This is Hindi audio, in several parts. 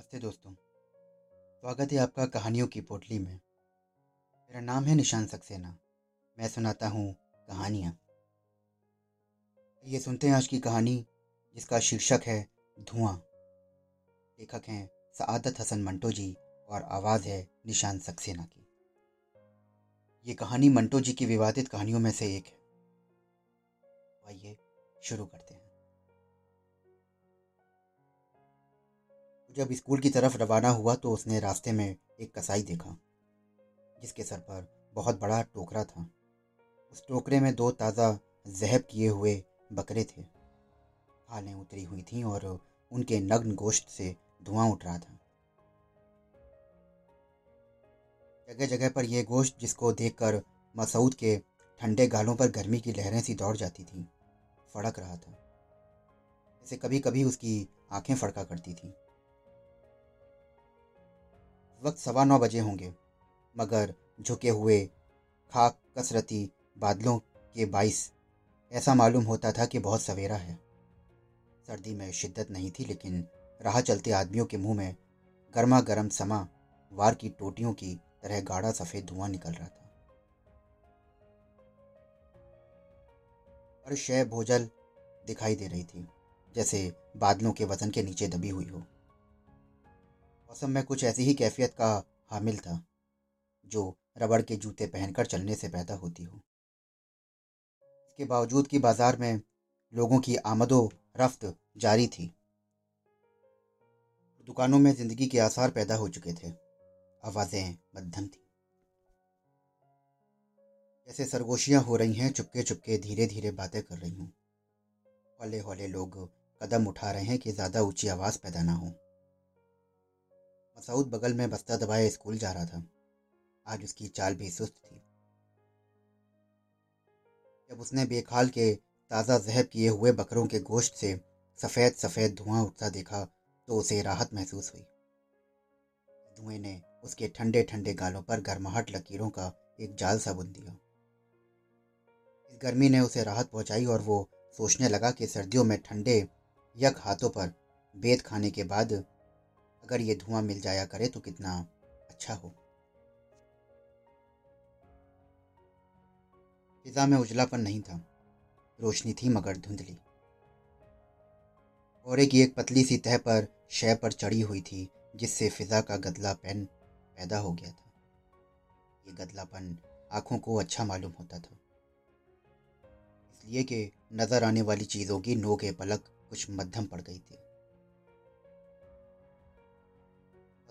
नमस्ते दोस्तों। स्वागत है आपका कहानियों की पोटली में। मेरा नाम है निशान सक्सेना। मैं सुनाता हूँ कहानियाँ। ये सुनते हैं आज की कहानी, जिसका शीर्षक है धुआँ। लेखक हैं सआदत हसन मंटो जी और आवाज़ है निशान सक्सेना की। ये कहानी मंटो जी की विवादित कहानियों में से एक है। आइए शुरू करते हैं। जब स्कूल की तरफ़ रवाना हुआ तो उसने रास्ते में एक कसाई देखा, जिसके सर पर बहुत बड़ा टोकरा था। उस टोकरे में दो ताज़ा जहब किए हुए बकरे थे। खालें उतरी हुई थीं और उनके नग्न गोश्त से धुआँ उठ रहा था। जगह जगह पर यह गोश्त जिसको देखकर मसूद के ठंडे गालों पर गर्मी की लहरें सी दौड़ जाती थीं, फड़क रहा था। जैसे कभी कभी उसकी आँखें फड़का करती थीं। वक्त सवा नौ बजे होंगे, मगर झुके हुए खाक कसरती बादलों के बाइस ऐसा मालूम होता था कि बहुत सवेरा है। सर्दी में शिद्दत नहीं थी, लेकिन राह चलते आदमियों के मुँह में गर्मा गर्म समा वार की टोटियों की तरह गाढ़ा सफ़ेद धुआँ निकल रहा था। और शय भोजल दिखाई दे रही थी, जैसे बादलों के वज़न के नीचे दबी हुई हो। मौसम में कुछ ऐसी ही कैफियत का हामिल था, जो रबड़ के जूते पहनकर चलने से पैदा होती हो। इसके बावजूद कि बाज़ार में लोगों की आमदो रफ्त जारी थी, दुकानों में ज़िंदगी के आसार पैदा हो चुके थे, आवाज़ें मध्यम थी। जैसे सरगोशियाँ हो रही हैं चुपके चुपके धीरे धीरे बातें कर रही हूँ। हौले हौले लोग कदम उठा रहे हैं कि ज़्यादा ऊँची आवाज़ पैदा ना हो। मसूद बगल में बस्ता दबाए स्कूल जा रहा था। आज उसकी चाल भी सुस्त थी। जब उसने बेखाल के ताज़ा जहब किए हुए बकरों के गोश्त से सफ़ेद सफ़ेद धुआँ उठता देखा तो उसे राहत महसूस हुई। धुएँ ने उसके ठंडे ठंडे गालों पर गर्माहट लकीरों का एक जाल सा बुन दिया। इस गर्मी ने उसे राहत पहुंचाई और वो सोचने लगा कि सर्दियों में ठंडे यक हाथों पर बेत खाने के बाद अगर ये धुआँ मिल जाया करे तो कितना अच्छा हो। फिजा में उजलापन नहीं था। रोशनी थी मगर धुंधली। कोहरे की एक पतली सी तह पर, शय पर चढ़ी हुई थी, जिससे फिजा का गदला पेन पैदा हो गया था। ये गदलापन आँखों को अच्छा मालूम होता था। इसलिए कि नज़र आने वाली चीज़ों की नोक पलक कुछ मध्यम पड़ गई थी।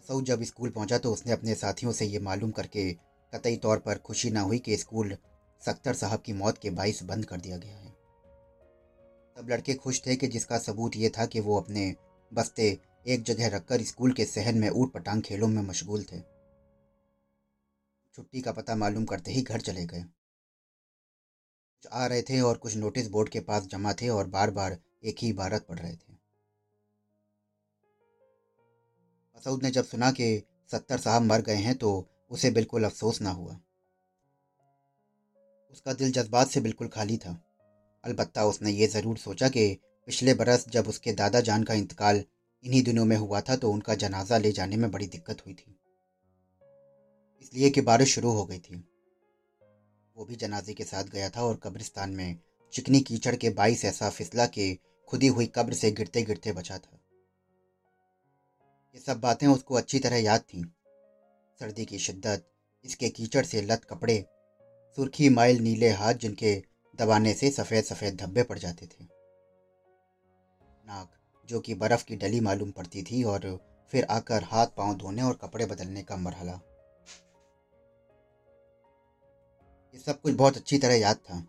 सऊद जब स्कूल पहुँचा तो उसने अपने साथियों से ये मालूम करके कतई तौर पर खुशी ना हुई कि स्कूल सख्तर साहब की मौत के बाइस बंद कर दिया गया है। सब लड़के खुश थे कि जिसका सबूत ये था कि वो अपने बस्ते एक जगह रखकर स्कूल के सहन में ऊट पटांग खेलों में मशगूल थे। छुट्टी का पता मालूम करते ही घर चले गए। कुछ आ रहे थे और कुछ नोटिस बोर्ड के पास जमा थे और बार बार एक ही इबारत पढ़ रहे थे। मसूद ने जब सुना कि सत्तर साहब मर गए हैं तो उसे बिल्कुल अफसोस ना हुआ। उसका दिल जज्बात से बिल्कुल खाली था। अलबत्ता उसने ये ज़रूर सोचा कि पिछले बरस जब उसके दादा जान का इंतकाल इन्हीं दिनों में हुआ था तो उनका जनाजा ले जाने में बड़ी दिक्कत हुई थी। इसलिए कि बारिश शुरू हो गई थी। वो भी जनाजे के साथ गया था और कब्रिस्तान में चिकनी कीचड़ के बाईस ऐसा फिसला के खुदी हुई कब्र से गिरते गिरते बचा था। ये सब बातें उसको अच्छी तरह याद थीं। सर्दी की शिद्दत, इसके कीचड़ से लत कपड़े, सुर्खी माइल नीले हाथ जिनके दबाने से सफ़ेद सफ़ेद धब्बे पड़ जाते थे। नाक, जो कि बर्फ़ की डली मालूम पड़ती थी और फिर आकर हाथ पाँव धोने और कपड़े बदलने का मरहला। ये सब कुछ बहुत अच्छी तरह याद था।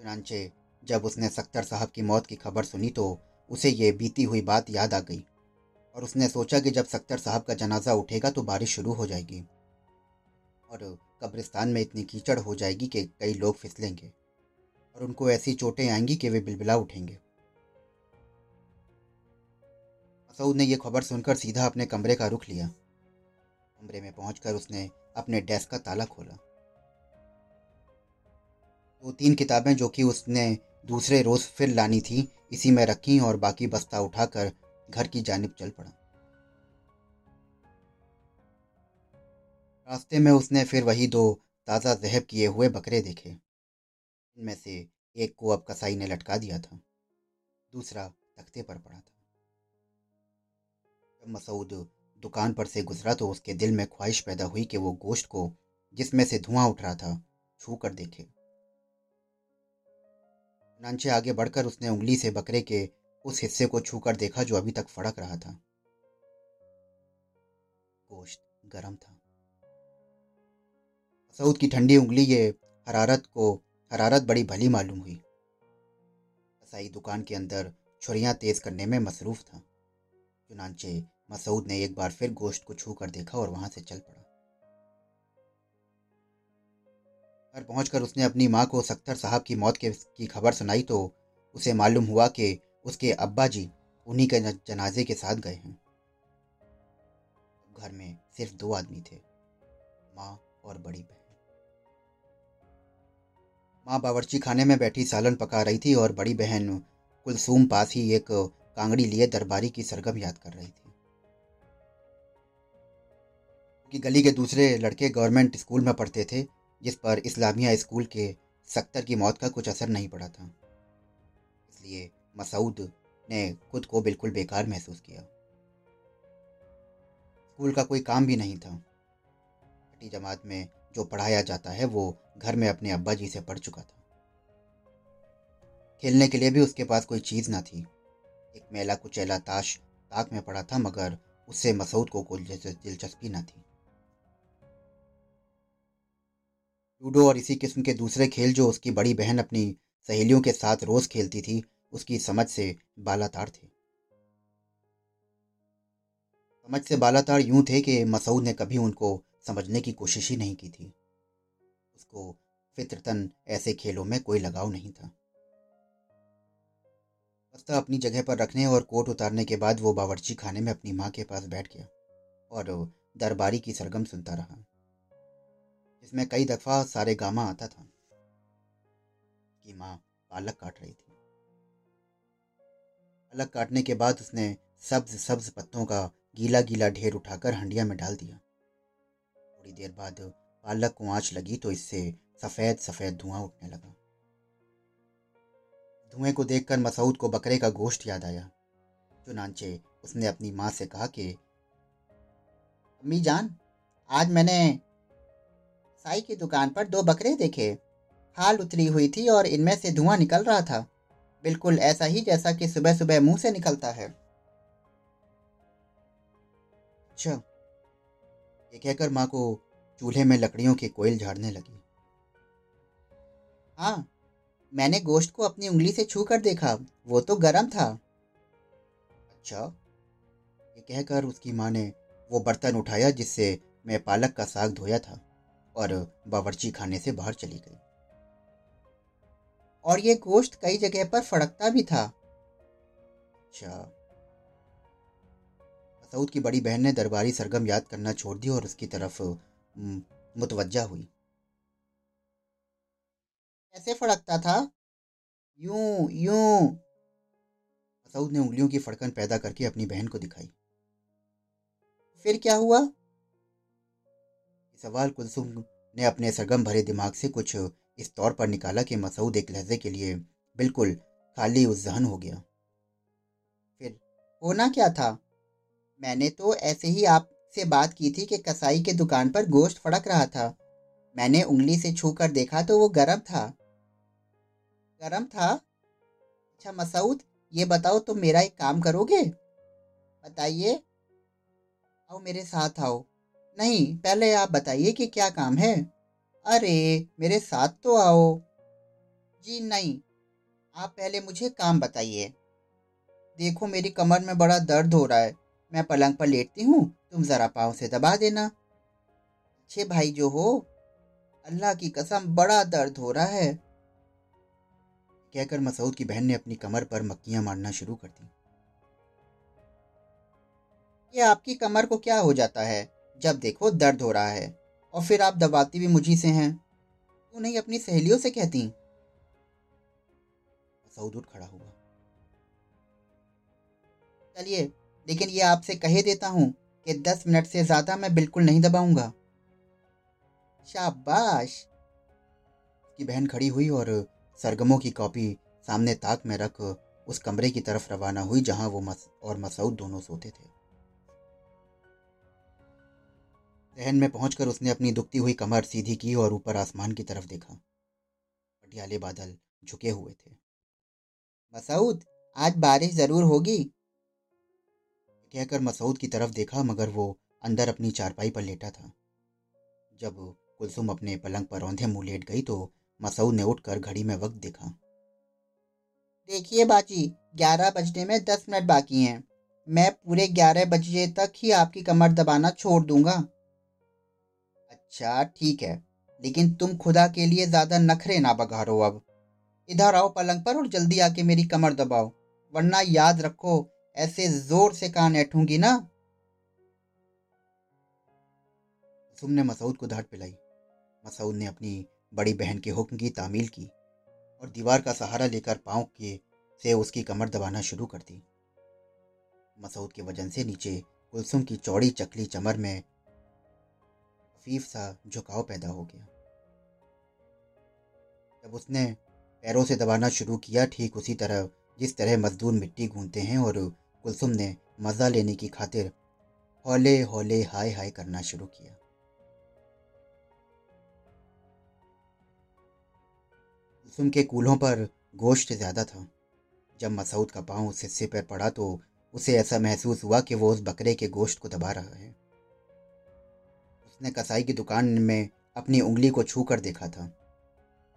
चुनाचे, जब उसने सख्तर साहब की मौत की खबर सुनी तो उसे ये बीती हुई बात याद आ गई। और उसने सोचा कि जब सख्तर साहब का जनाजा उठेगा तो बारिश शुरू हो जाएगी और कब्रिस्तान में इतनी कीचड़ हो जाएगी कि कई लोग फिसलेंगे और उनको ऐसी चोटें आएँगी कि वे बिलबिला उठेंगे। मसूद ने यह खबर सुनकर सीधा अपने कमरे का रुख लिया। कमरे में पहुंचकर उसने अपने डेस्क का ताला खोला। दो तीन किताबें जो कि उसने दूसरे रोज़ फिर लानी थी, इसी में रखी और बाकी बस्ता उठाकर घर की जानब चल पड़ा। रास्ते में उसने फिर वही दो ताज़ा जहब किए हुए बकरे देखे। इनमें से एक को अब कसाई ने लटका दिया था, दूसरा तख्ते पर पड़ा था। जब मसूद दुकान पर से गुजरा तो उसके दिल में ख्वाहिश पैदा हुई कि वो गोश्त को जिसमें से धुआँ उठ रहा था, छू कर देखे। नंचे आगे बढ़कर उसने उंगली से बकरे के उस हिस्से को छूकर देखा जो अभी तक फड़क रहा था। गोश्त गर्म था। सऊद की ठंडी उंगली ये हरारत को, हरारत बड़ी भली मालूम हुई। कसाई दुकान के अंदर छुरियाँ तेज करने में मसरूफ था। चुनाचे मसूद ने एक बार फिर गोश्त को छू कर देखा और वहाँ से चल पड़ा। घर पहुंचकर उसने अपनी माँ को सख्तर साहब की मौत के, की खबर सुनाई तो उसे मालूम हुआ कि उसके अब्बा जी उन्हीं के जनाजे के साथ गए हैं। घर में सिर्फ़ दो आदमी थे, माँ और बड़ी बहन। माँ बावर्ची खाने में बैठी सालन पका रही थी और बड़ी बहन कुलसूम पास ही एक कांगड़ी लिए दरबारी की सरगम याद कर रही थी। कि गली के दूसरे लड़के गवर्नमेंट स्कूल में पढ़ते थे, जिस पर इस्लामिया स्कूल के सख्तर की मौत का कुछ असर नहीं पड़ा था। इसलिए मसूद ने खुद को बिल्कुल बेकार महसूस किया। स्कूल का कोई काम भी नहीं था। छठी जमात में जो पढ़ाया जाता है, वो घर में अपने अब्बा जी से पढ़ चुका था। खेलने के लिए भी उसके पास कोई चीज़ ना थी। एक मेला कुचेला ताश ताक में पड़ा था, मगर उससे मसूद को कोई दिलचस्पी ना थी। लूडो और इसी किस्म के दूसरे खेल जो उसकी बड़ी बहन अपनी सहेलियों के साथ रोज खेलती थी उसकी समझ से बालातार थे। समझ से बालातार यूँ थे कि मसूद ने कभी उनको समझने की कोशिश ही नहीं की थी। उसको फितरतन ऐसे खेलों में कोई लगाव नहीं था। बस्ता अपनी जगह पर रखने और कोट उतारने के बाद वो बावर्ची खाने में अपनी माँ के पास बैठ गया और दरबारी की सरगम सुनता रहा, जिसमें कई दफ़ा सारे गामा आता था कि माँ पालक काट रही थी। पालक काटने के बाद उसने सब्ज सब्ज पत्तों का गीला गीला ढेर उठाकर हंडिया में डाल दिया। थोड़ी देर बाद पालक को आँच लगी तो इससे सफ़ेद सफ़ेद धुआँ उठने लगा। धुएँ को देखकर मसूद को बकरे का गोश्त याद आया। चुनाचे उसने अपनी माँ से कहा कि, अम्मी जान, आज मैंने साई की दुकान पर दो बकरे देखे। हाल उतरी हुई थी और इनमें से धुआँ निकल रहा था। बिल्कुल ऐसा ही जैसा कि सुबह सुबह मुँह से निकलता है। अच्छा। ये कहकर माँ को चूल्हे में लकड़ियों के कोयल झाड़ने लगी। हाँ मैंने गोश्त को अपनी उंगली से छू कर देखा, वो तो गर्म था। अच्छा। ये कहकर उसकी माँ ने वो बर्तन उठाया जिससे मैं पालक का साग धोया था और बावर्ची खाने से बाहर चली गई। और ये गोश्त कई जगह पर फड़कता भी था। अच्छा। मसूद की बड़ी बहन ने दरबारी सरगम याद करना छोड़ दी और उसकी तरफ़ मुतवजा हुई। कैसे फड़कता था? यूँ यूँ। मसूद ने उंगलियों की फड़कन पैदा करके अपनी बहन को दिखाई। फिर क्या हुआ? सवाल कुलसुम ने अपने सरगम भरे दिमाग से कुछ इस तौर पर निकाला कि मसूद एक लहजे के लिए बिल्कुल खाली उस जहन हो गया। फिर, होना क्या था? मैंने तो ऐसे ही आपसे बात की थी कि कसाई के दुकान पर गोश्त फड़क रहा था। मैंने उंगली से छू कर देखा तो वो गर्म था। गर्म था? अच्छा मसूद, ये बताओ तुम मेरा एक काम करोगे? बताइए। आओ मेरे साथ आओ। नहीं, पहले आप बताइए कि क्या काम है। अरे, मेरे साथ तो आओ। जी नहीं, आप पहले मुझे काम बताइए। देखो, मेरी कमर में बड़ा दर्द हो रहा है। मैं पलंग पर लेटती हूँ, तुम ज़रा पाँव से दबा देना। अच्छे भाई जो हो, अल्लाह की कसम, बड़ा दर्द हो रहा है। कहकर मसूद की बहन ने अपनी कमर पर मक्खियाँ मारना शुरू कर दी। ये आपकी कमर को क्या हो जाता है? जब देखो, दर्द हो रहा है। और फिर आप दबाती भी मुझी से हैं। तू नहीं अपनी सहेलियों से कहती? सऊद उठ खड़ा हुआ। चलिए, लेकिन ये आपसे कहे देता हूँ कि दस मिनट से ज़्यादा मैं बिल्कुल नहीं दबाऊँगा। शाबाश! की बहन खड़ी हुई और सरगमों की कॉपी सामने ताक में रख उस कमरे की तरफ़ रवाना हुई, जहाँ वो मस और मसऊद दोनों सोते थे। सहन में पहुंचकर उसने अपनी दुखती हुई कमर सीधी की और ऊपर आसमान की तरफ़ देखा। पटियाले बादल झुके हुए थे। मसऊद, आज बारिश ज़रूर होगी। कहकर मसऊद की तरफ़ देखा, मगर वो अंदर अपनी चारपाई पर लेटा था। जब कुलसुम अपने पलंग पर औंधे मुँह लेट गई तो मसऊद ने उठकर घड़ी में वक्त देखा। देखिए बाजी, ग्यारह बजने में दस मिनट बाकी हैं। मैं पूरे ग्यारह बजे तक ही आपकी कमर दबाना छोड़ दूँगा। अच्छा ठीक है। लेकिन तुम खुदा के लिए ज़्यादा नखरे ना बघारो अब। इधर आओ पलंग पर और जल्दी आके मेरी कमर दबाओ, वरना याद रखो, ऐसे ज़ोर से कान ऐठूँगी ना। कुसुम तुमने मसूद को डांट पिलाई। मसूद ने अपनी बड़ी बहन के हुक्म की तामील की और दीवार का सहारा लेकर पाँव के से उसकी कमर दबाना शुरू कर दी। मसूद के वज़न से नीचे कुलसुम की चौड़ी चकली चमर में खफीफ सा झुकाव पैदा हो गया। जब उसने पैरों से दबाना शुरू किया, ठीक उसी तरह, जिस तरह मजदूर मिट्टी गूंदते हैं और कुलसुम ने मज़ा लेने की खातिर हौले हौले हाय हाय करना शुरू किया। कुलसुम के कूल्हों पर गोश्त ज़्यादा था। जब मसूद का पाँव उस हिस्से पर पड़ा तो उसे ऐसा महसूस हुआ कि वो उस बकरे के गोश्त को दबा रहा है। उसने कसाई की दुकान में अपनी उंगली को छू कर देखा था।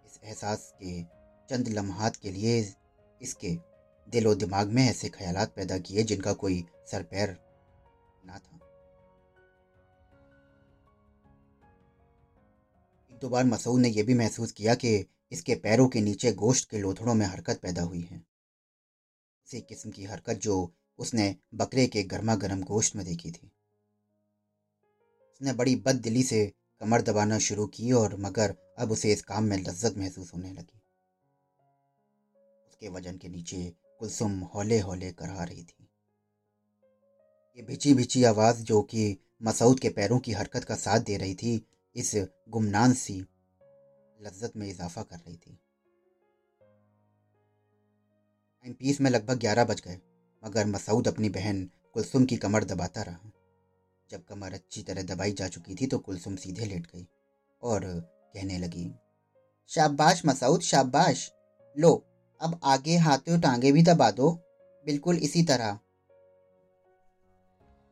इस एहसास के चंद लम्हात के लिए इसके दिलो दिमाग में ऐसे ख्याल पैदा किए जिनका कोई सर पैर ना था। एक दो बार मसूद ने यह भी महसूस किया कि इसके पैरों के नीचे गोश्त के लोथड़ों में हरकत पैदा हुई है। उसी किस्म की हरकत जो उसने बकरे के गर्मा गर्म गोश्त में देखी थी। उसने बड़ी बद दिली से कमर दबाना शुरू की और मगर अब उसे इस काम में लज्जत महसूस होने लगी। उसके वज़न के नीचे कुलसुम हौले हौले करा रही थी। ये भिची भिची आवाज़ जो कि मसूद के पैरों की हरकत का साथ दे रही थी, इस गुमनान सी लज्जत में इजाफा कर रही थी। टाइम पीस में लगभग ग्यारह बज गए, मगर मसूद अपनी बहन कुलसुम की कमर दबाता रहा। जब कमर अच्छी तरह दबाई जा चुकी थी तो कुलसुम सीधे लेट गई और कहने लगी, शाबाश मसूद शाबाश। लो, अब आगे हाथों टांगे भी दबा दो। बिल्कुल इसी तरह।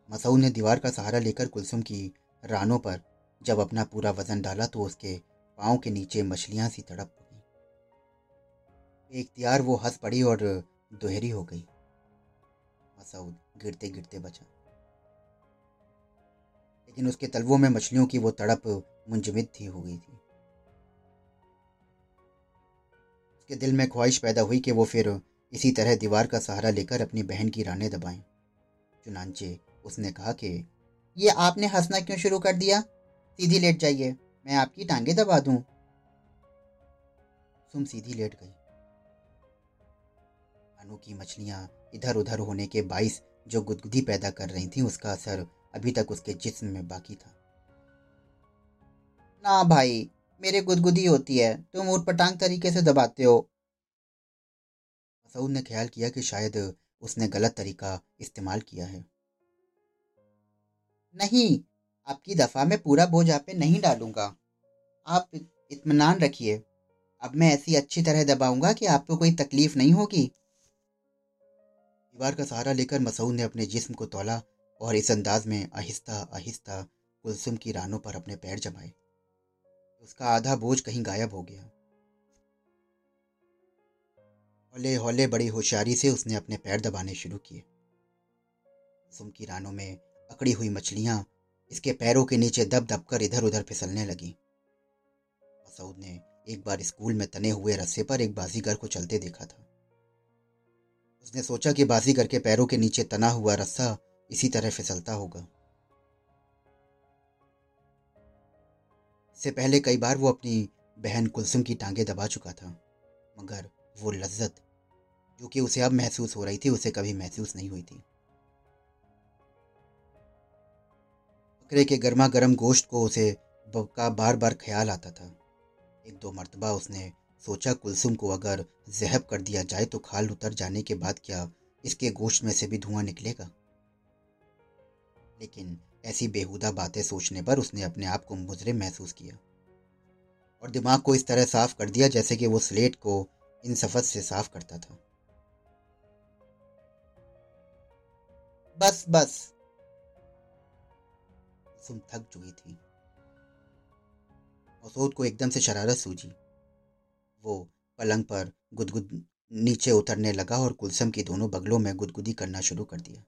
मसूद ने दीवार का सहारा लेकर कुलसुम की रानों पर जब अपना पूरा वज़न डाला तो उसके पाँव के नीचे मछलियाँ सी तड़प गई इख्तियार वो हंस पड़ी और दोहरी हो गई। मसूद गिरते गिरते बचा। लेकिन उसके तलवों में मछलियों की वो तड़प मुंजमिद थी, हो गई थी। उसके दिल में ख्वाहिश पैदा हुई कि वो फिर इसी तरह दीवार का सहारा लेकर अपनी बहन की रानें दबाएँ। चुनांचे उसने कहा कि, ये आपने हंसना क्यों शुरू कर दिया? सीधी लेट जाइए, मैं आपकी टांगे दबा दूँ। सुम सीधी लेट गई। अनु की मछलियाँ इधर उधर होने के बाईस जो गुदगुदी पैदा कर रही थीं, उसका असर अभी तक उसके जिस्म में बाकी था। ना भाई, मेरे गुदगुदी होती है, तुम ऊट पटांग तरीके से दबाते हो। मसूद ने ख्याल किया कि शायद उसने गलत तरीका इस्तेमाल किया है। नहीं, आपकी दफ़ा में पूरा बोझ आप नहीं डालूँगा। आप इतमान रखिए। अब मैं ऐसी अच्छी तरह दबाऊँगा कि आपको कोई तकलीफ़ नहीं होगी। दीवार का सहारा लेकर मसूद ने अपने जिस्म को तोला और इस अंदाज में आहिस्ता आहिस्ता कुलसुम की रानों पर अपने पैर जमाए। उसका आधा बोझ कहीं गायब हो गया। हौले हौले बड़ी होशियारी से उसने अपने पैर दबाने शुरू किए। सुम की रानों में अकड़ी हुई मछलियाँ इसके पैरों के नीचे दब दब कर इधर उधर फिसलने लगी। मसूद ने एक बार स्कूल में तने हुए रस्से पर एक बाजीगर को चलते देखा था। उसने सोचा कि बाजीगर के पैरों के नीचे तना हुआ रस्सा इसी तरह फिसलता होगा। इससे पहले कई बार वो अपनी बहन कुलसुम की टांगे दबा चुका था, मगर वो लज्जत, जो कि उसे अब महसूस हो रही थी, उसे कभी महसूस नहीं हुई थी। बकरे के गर्मा गर्म गोश्त को उसे का बार बार ख्याल आता था। एक दो मरतबा उसने सोचा, कुलसुम को अगर जहब कर दिया जाए तो खाल उतर जाने के बाद क्या इसके गोश्त में से भी धुआँ निकलेगा? लेकिन ऐसी बेहुदा बातें सोचने पर उसने अपने आप को मुजरिम महसूस किया। और दिमाग को इस तरह साफ़ कर दिया जैसे कि वो स्लेट को इन सफत से साफ़ करता था। बस बस। सुम थक चुकी थी। मसूद को एकदम से शरारत सूझी। वो पलंग पर गुदगुद नीचे उतरने लगा और कुलसम की दोनों बगलों में गुदगुदी करना शुरू कर दिया।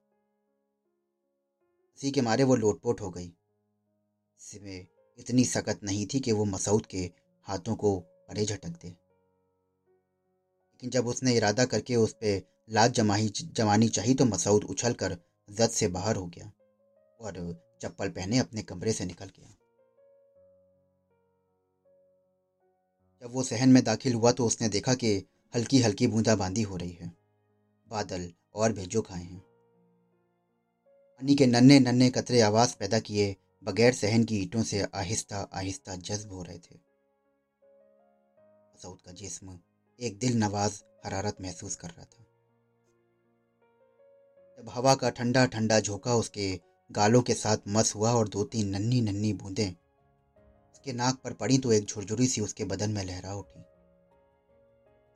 इसी के मारे वो लोटपोट हो गई। इसमें इतनी सकत नहीं थी कि वो मसूद के हाथों को परे झटक दे। लेकिन जब उसने इरादा करके उस पर लात जमाही, जमानी चाहिए तो मसूद उछल कर जद से बाहर हो गया और चप्पल पहने अपने कमरे से निकल गया। जब वो सहन में दाखिल हुआ तो उसने देखा कि हल्की हल्की बूंदाबांदी हो रही है। बादल और भेजो खाए हैं। पानी के नन्हे नन्हे कतरे आवाज़ पैदा किए बगैर सहन की ईटों से आहिस्ता आहिस्ता जज्ब हो रहे थे। मसूद का जिस्म एक दिल नवाज़ हरारत महसूस कर रहा था। जब हवा का ठंडा ठंडा झोंका उसके गालों के साथ मस हुआ और दो तीन नन्ही नन्ही बूंदें उसके नाक पर पड़ी तो एक झुरझुरी सी उसके बदन में लहरा उठी।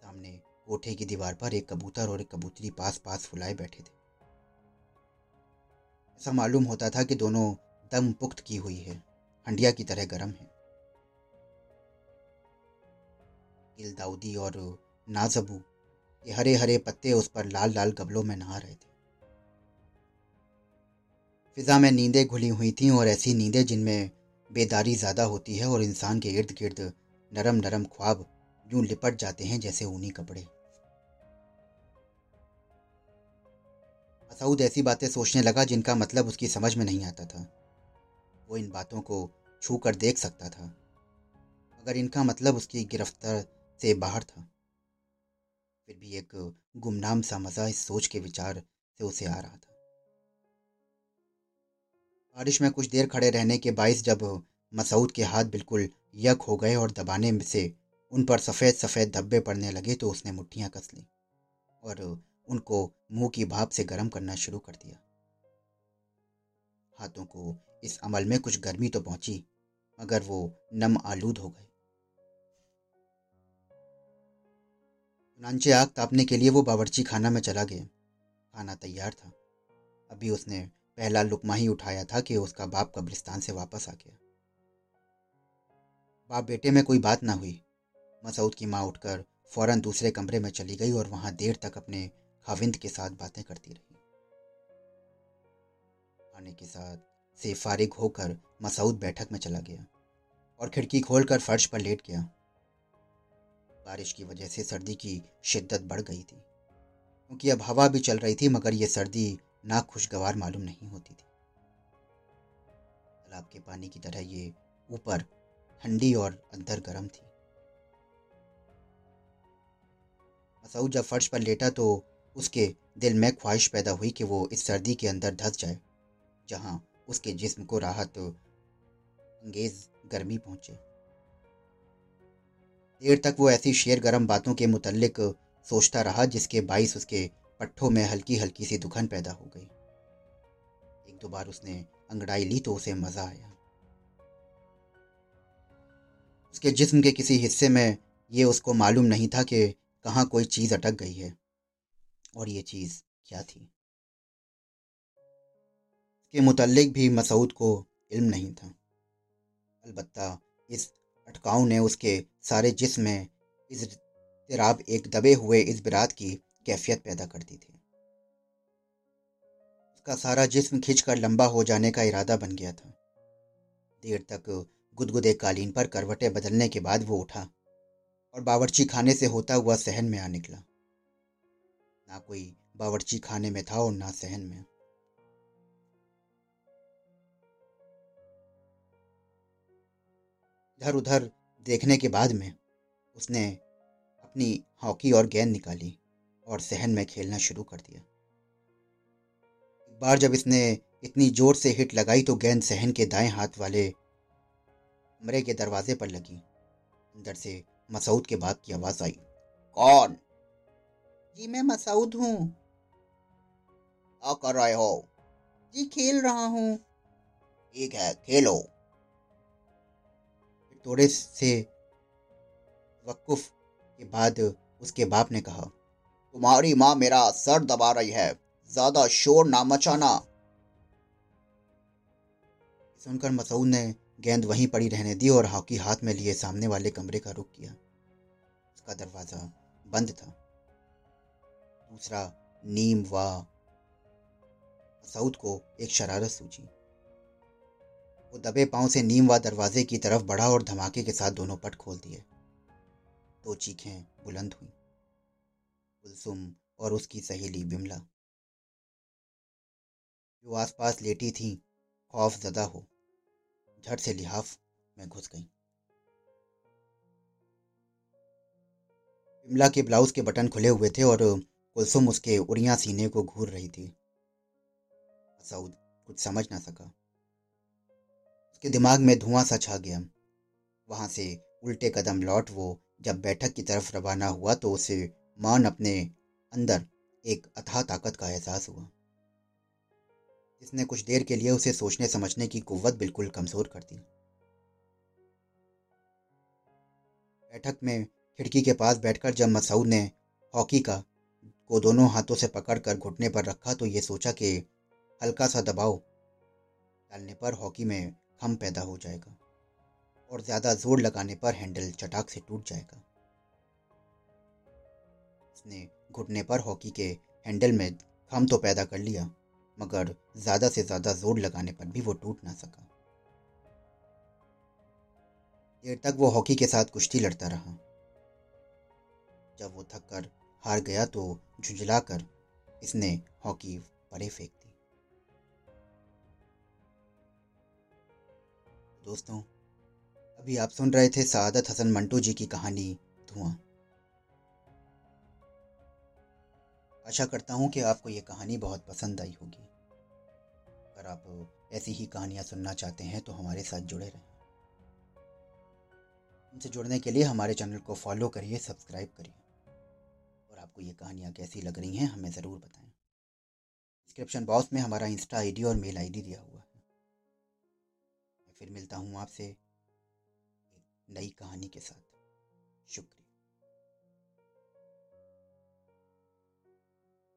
सामने कोठे की दीवार पर एक कबूतर और एक कबूतरी पास पास फुलाए बैठे थे। ऐसा मालूम होता था कि दोनों दम पुख्त की हुई है। हंडिया की तरह गर्म है। गिल दाऊदी और नाजबू के हरे हरे पत्ते उस पर लाल लाल गबलों में नहा रहे थे। फिजा में नींदें घुली हुई थीं और ऐसी नींदें जिनमें बेदारी ज़्यादा होती है और इंसान के इर्द गिर्द नरम नरम ख्वाब यूँ लिपट जाते हैं जैसे ऊनी कपड़े। मसूद ऐसी बातें सोचने लगा जिनका मतलब उसकी समझ में नहीं आता था। वो इन बातों को छू कर देख सकता था, मगर इनका मतलब उसकी गिरफ़्तार से बाहर था। फिर भी एक गुमनाम सा मज़ा इस सोच के विचार से उसे आ रहा था। बारिश में कुछ देर खड़े रहने के बायस जब मसूद के हाथ बिल्कुल यक हो गए और दबाने से उन पर सफ़ेद सफ़ेद धब्बे पड़ने लगे तो उसने मुट्ठियाँ कस ली और उनको मुँह की भाप से गर्म करना शुरू कर दिया। हाथों को इस अमल में कुछ गर्मी तो पहुँची, मगर वो नम आलूद हो गए। नानचे आग तापने के लिए वो बावर्ची खाना में चला गया। खाना तैयार था। अभी उसने पहला लुकमा ही उठाया था कि उसका बाप कब्रिस्तान से वापस आ गया। बाप बेटे में कोई बात ना हुई। मसूद की माँ उठकर फ़ौरन दूसरे कमरे में चली गई और वहाँ देर तक अपने खाविंद के साथ बातें करती रही। खाने के साथ से फारिग होकर मसूद बैठक में चला गया और खिड़की खोलकर फर्श पर लेट गया। बारिश की वजह से सर्दी की शिद्दत बढ़ गई थी, क्योंकि अब हवा भी चल रही थी, मगर यह सर्दी ना खुशगवार मालूम नहीं होती थी। तालाब के पानी की तरह ये ऊपर ठंडी और अंदर गर्म थी। मसूद जब फर्श पर लेटा तो उसके दिल में ख्वाहिश पैदा हुई कि वो इस सर्दी के अंदर धस जाए, जहाँ उसके जिस्म को राहत अंगेज गर्मी पहुँचे। देर तक वो ऐसी शेर गर्म बातों के मुतलक सोचता रहा, जिसके बाईस उसके पट्ठों में हल्की हल्की सी दुखन पैदा हो गई। एक दो बार उसने अंगड़ाई ली तो उसे मज़ा आया। उसके जिस्म के किसी हिस्से में ये उसको मालूम नहीं था कि कहाँ कोई चीज़ अटक गई है। और ये चीज़ क्या थी? इसके मुतलिक भी मसूद को इल्म नहीं था। अलबत्ता इस अटकाव ने उसके सारे जिस्म में इस तिराब एक दबे हुए इस बिरात की कैफियत पैदा करती थी। उसका सारा जिस्म खिंचकर लंबा हो जाने का इरादा बन गया था। देर तक गुदगुदे कालीन पर करवटें बदलने के बाद वो उठा और बावर्ची खाने से होता हुआ सहन में आ निकला। ना कोई बावर्ची खाने में था और ना सहन में। इधर उधर देखने के बाद में उसने अपनी हॉकी और गेंद निकाली और सहन में खेलना शुरू कर दिया। एक बार जब इसने इतनी ज़ोर से हिट लगाई तो गेंद सहन के दाएँ हाथ वाले कमरे के दरवाजे पर लगी। अंदर से मसूद के बाप की आवाज़ आई, कौन? जी, मैं मसूद हूँ। क्या कर रहे हो। जी, खेल रहा हूँ। ठीक है, खेलो। थोड़े से वक्फ के बाद उसके बाप ने कहा, तुम्हारी माँ मेरा सर दबा रही है। ज़्यादा शोर ना मचाना। सुनकर मसूद ने गेंद वहीं पड़ी रहने दी और हॉकी हाथ में लिए सामने वाले कमरे का रुख किया। उसका दरवाज़ा बंद था। दूसरा नीम व मसूद को एक शरारत सूझी। वो दबे पाँव से नीम व दरवाजे की तरफ़ बढ़ा और धमाके के साथ दोनों पट खोल दिए। दो चीखें बुलंद हुई। कुलसुम और उसकी सहेली बिमला जो आसपास लेटी थी, खौफ ज़दा हो, झट से लिहाफ में घुस गई। बिमला के ब्लाउज के बटन खुले हुए थे और कुलसुम उसके उड़िया सीने को घूर रही थी। मसूद कुछ समझ ना सका। उसके दिमाग में धुआँ सा छा गया। वहाँ से उल्टे कदम लौट वो जब बैठक की तरफ़ रवाना हुआ तो उसे मान अपने अंदर एक अथाह ताकत का एहसास हुआ। जिसने कुछ देर के लिए उसे सोचने समझने की कुव्वत बिल्कुल कमज़ोर कर दी। बैठक में खिड़की के पास बैठकर जब मसूद ने हॉकी का को दोनों हाथों से पकड़कर घुटने पर रखा तो ये सोचा कि हल्का सा दबाव डालने पर हॉकी में खम पैदा हो जाएगा और ज़्यादा ज़ोर लगाने पर हैंडल चटाक से टूट जाएगा। उसने घुटने पर हॉकी के हैंडल में खम तो पैदा कर लिया, मगर ज़्यादा से ज़्यादा ज़ोर लगाने पर भी वो टूट ना सका। देर तक वो हॉकी के साथ कुश्ती लड़ता रहा। जब वो थक कर हार गया तो झुंझलाकर इसने हॉकी परे फेंक दी। दोस्तों, अभी आप सुन रहे थे सादत हसन मंटू जी की कहानी धुआँ। आशा करता हूँ कि आपको ये कहानी बहुत पसंद आई होगी। अगर आप ऐसी ही कहानियाँ सुनना चाहते हैं तो हमारे साथ जुड़े रहें। हमसे जुड़ने के लिए हमारे चैनल को फॉलो करिए, सब्सक्राइब करिए। आपको ये कहानियाँ कैसी लग रही हैं, हमें ज़रूर बताएँ। डिस्क्रिप्शन बॉक्स में हमारा इंस्टा आईडी और मेल आईडी दिया हुआ है। फिर मिलता हूँ आपसे एक नई कहानी के साथ। शुक्रिया।